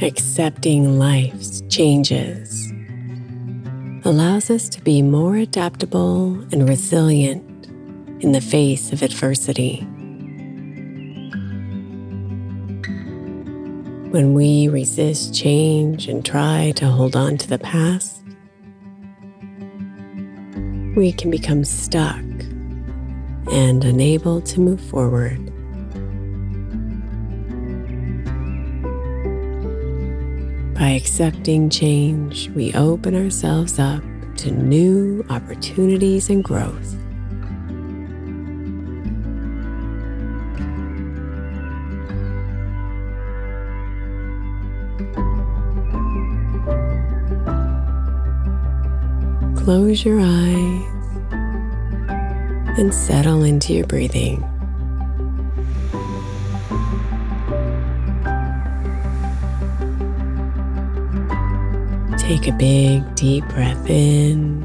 Accepting life's changes allows us to be more adaptable and resilient in the face of adversity. When we resist change and try to hold on to the past, we can become stuck and unable to move forward. By accepting change, we open ourselves up to new opportunities and growth. Close your eyes and settle into your breathing. Take a big, deep breath in,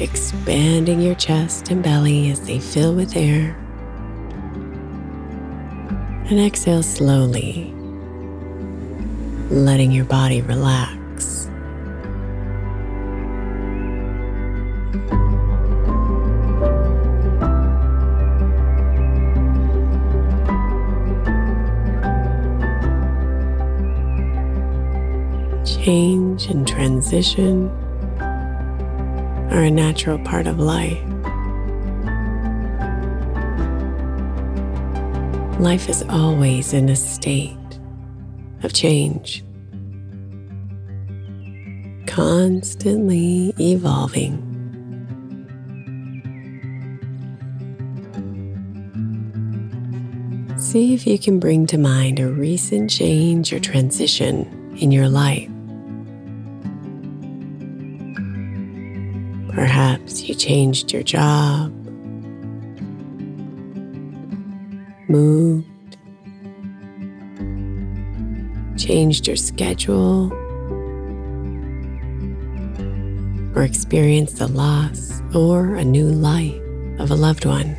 expanding your chest and belly as they fill with air. And exhale slowly, letting your body relax. Change and transition are a natural part of life. Life is always in a state of change, constantly evolving. See if you can bring to mind a recent change or transition in your life. Perhaps you changed your job, moved, changed your schedule, or experienced the loss or a new life of a loved one.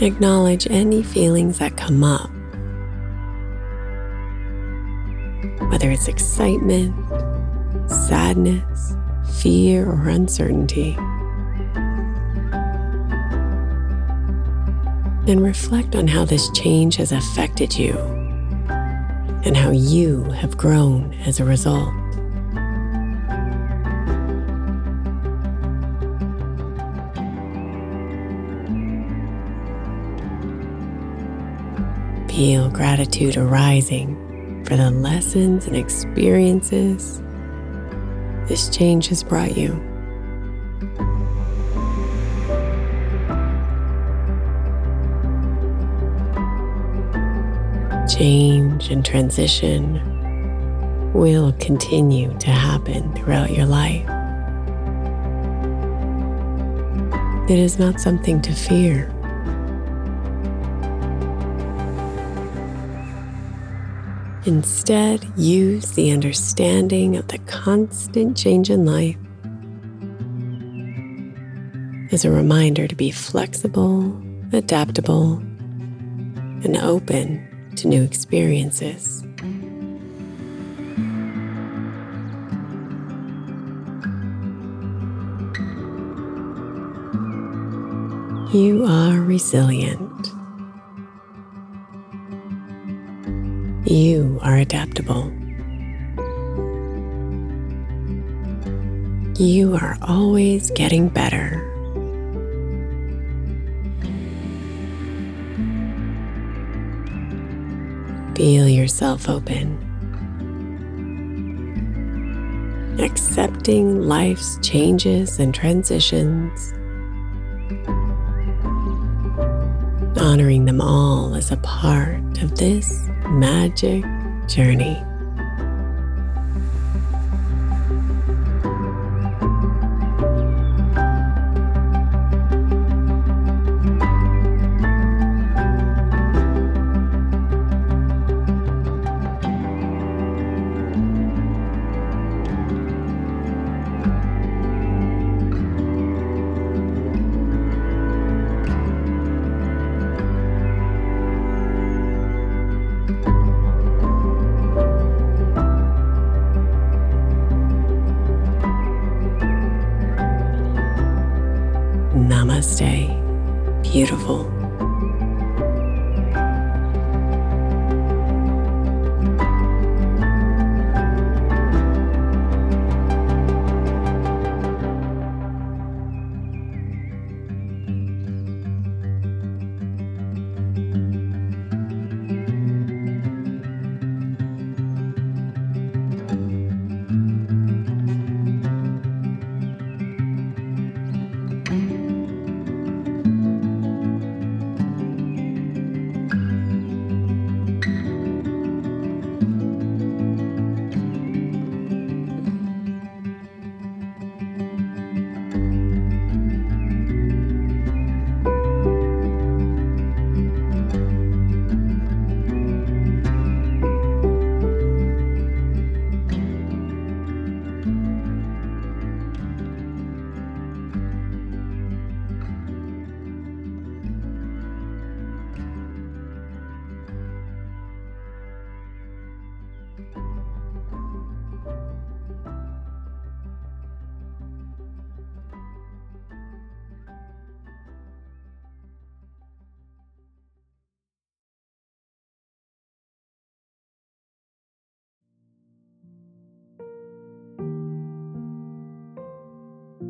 Acknowledge any feelings that come up whether it's excitement, sadness, fear, or uncertainty. And reflect on how this change has affected you and how you have grown as a result. Feel gratitude arising for the lessons and experiences this change has brought you. Change and transition will continue to happen throughout your life. It is not something to fear. Instead, use the understanding of the constant change in life as a reminder to be flexible, adaptable, and open to new experiences. You are resilient. You are adaptable. You are always getting better. Feel yourself open. Accepting life's changes and transitions. Honoring them all as a part of this magic journey. Beautiful.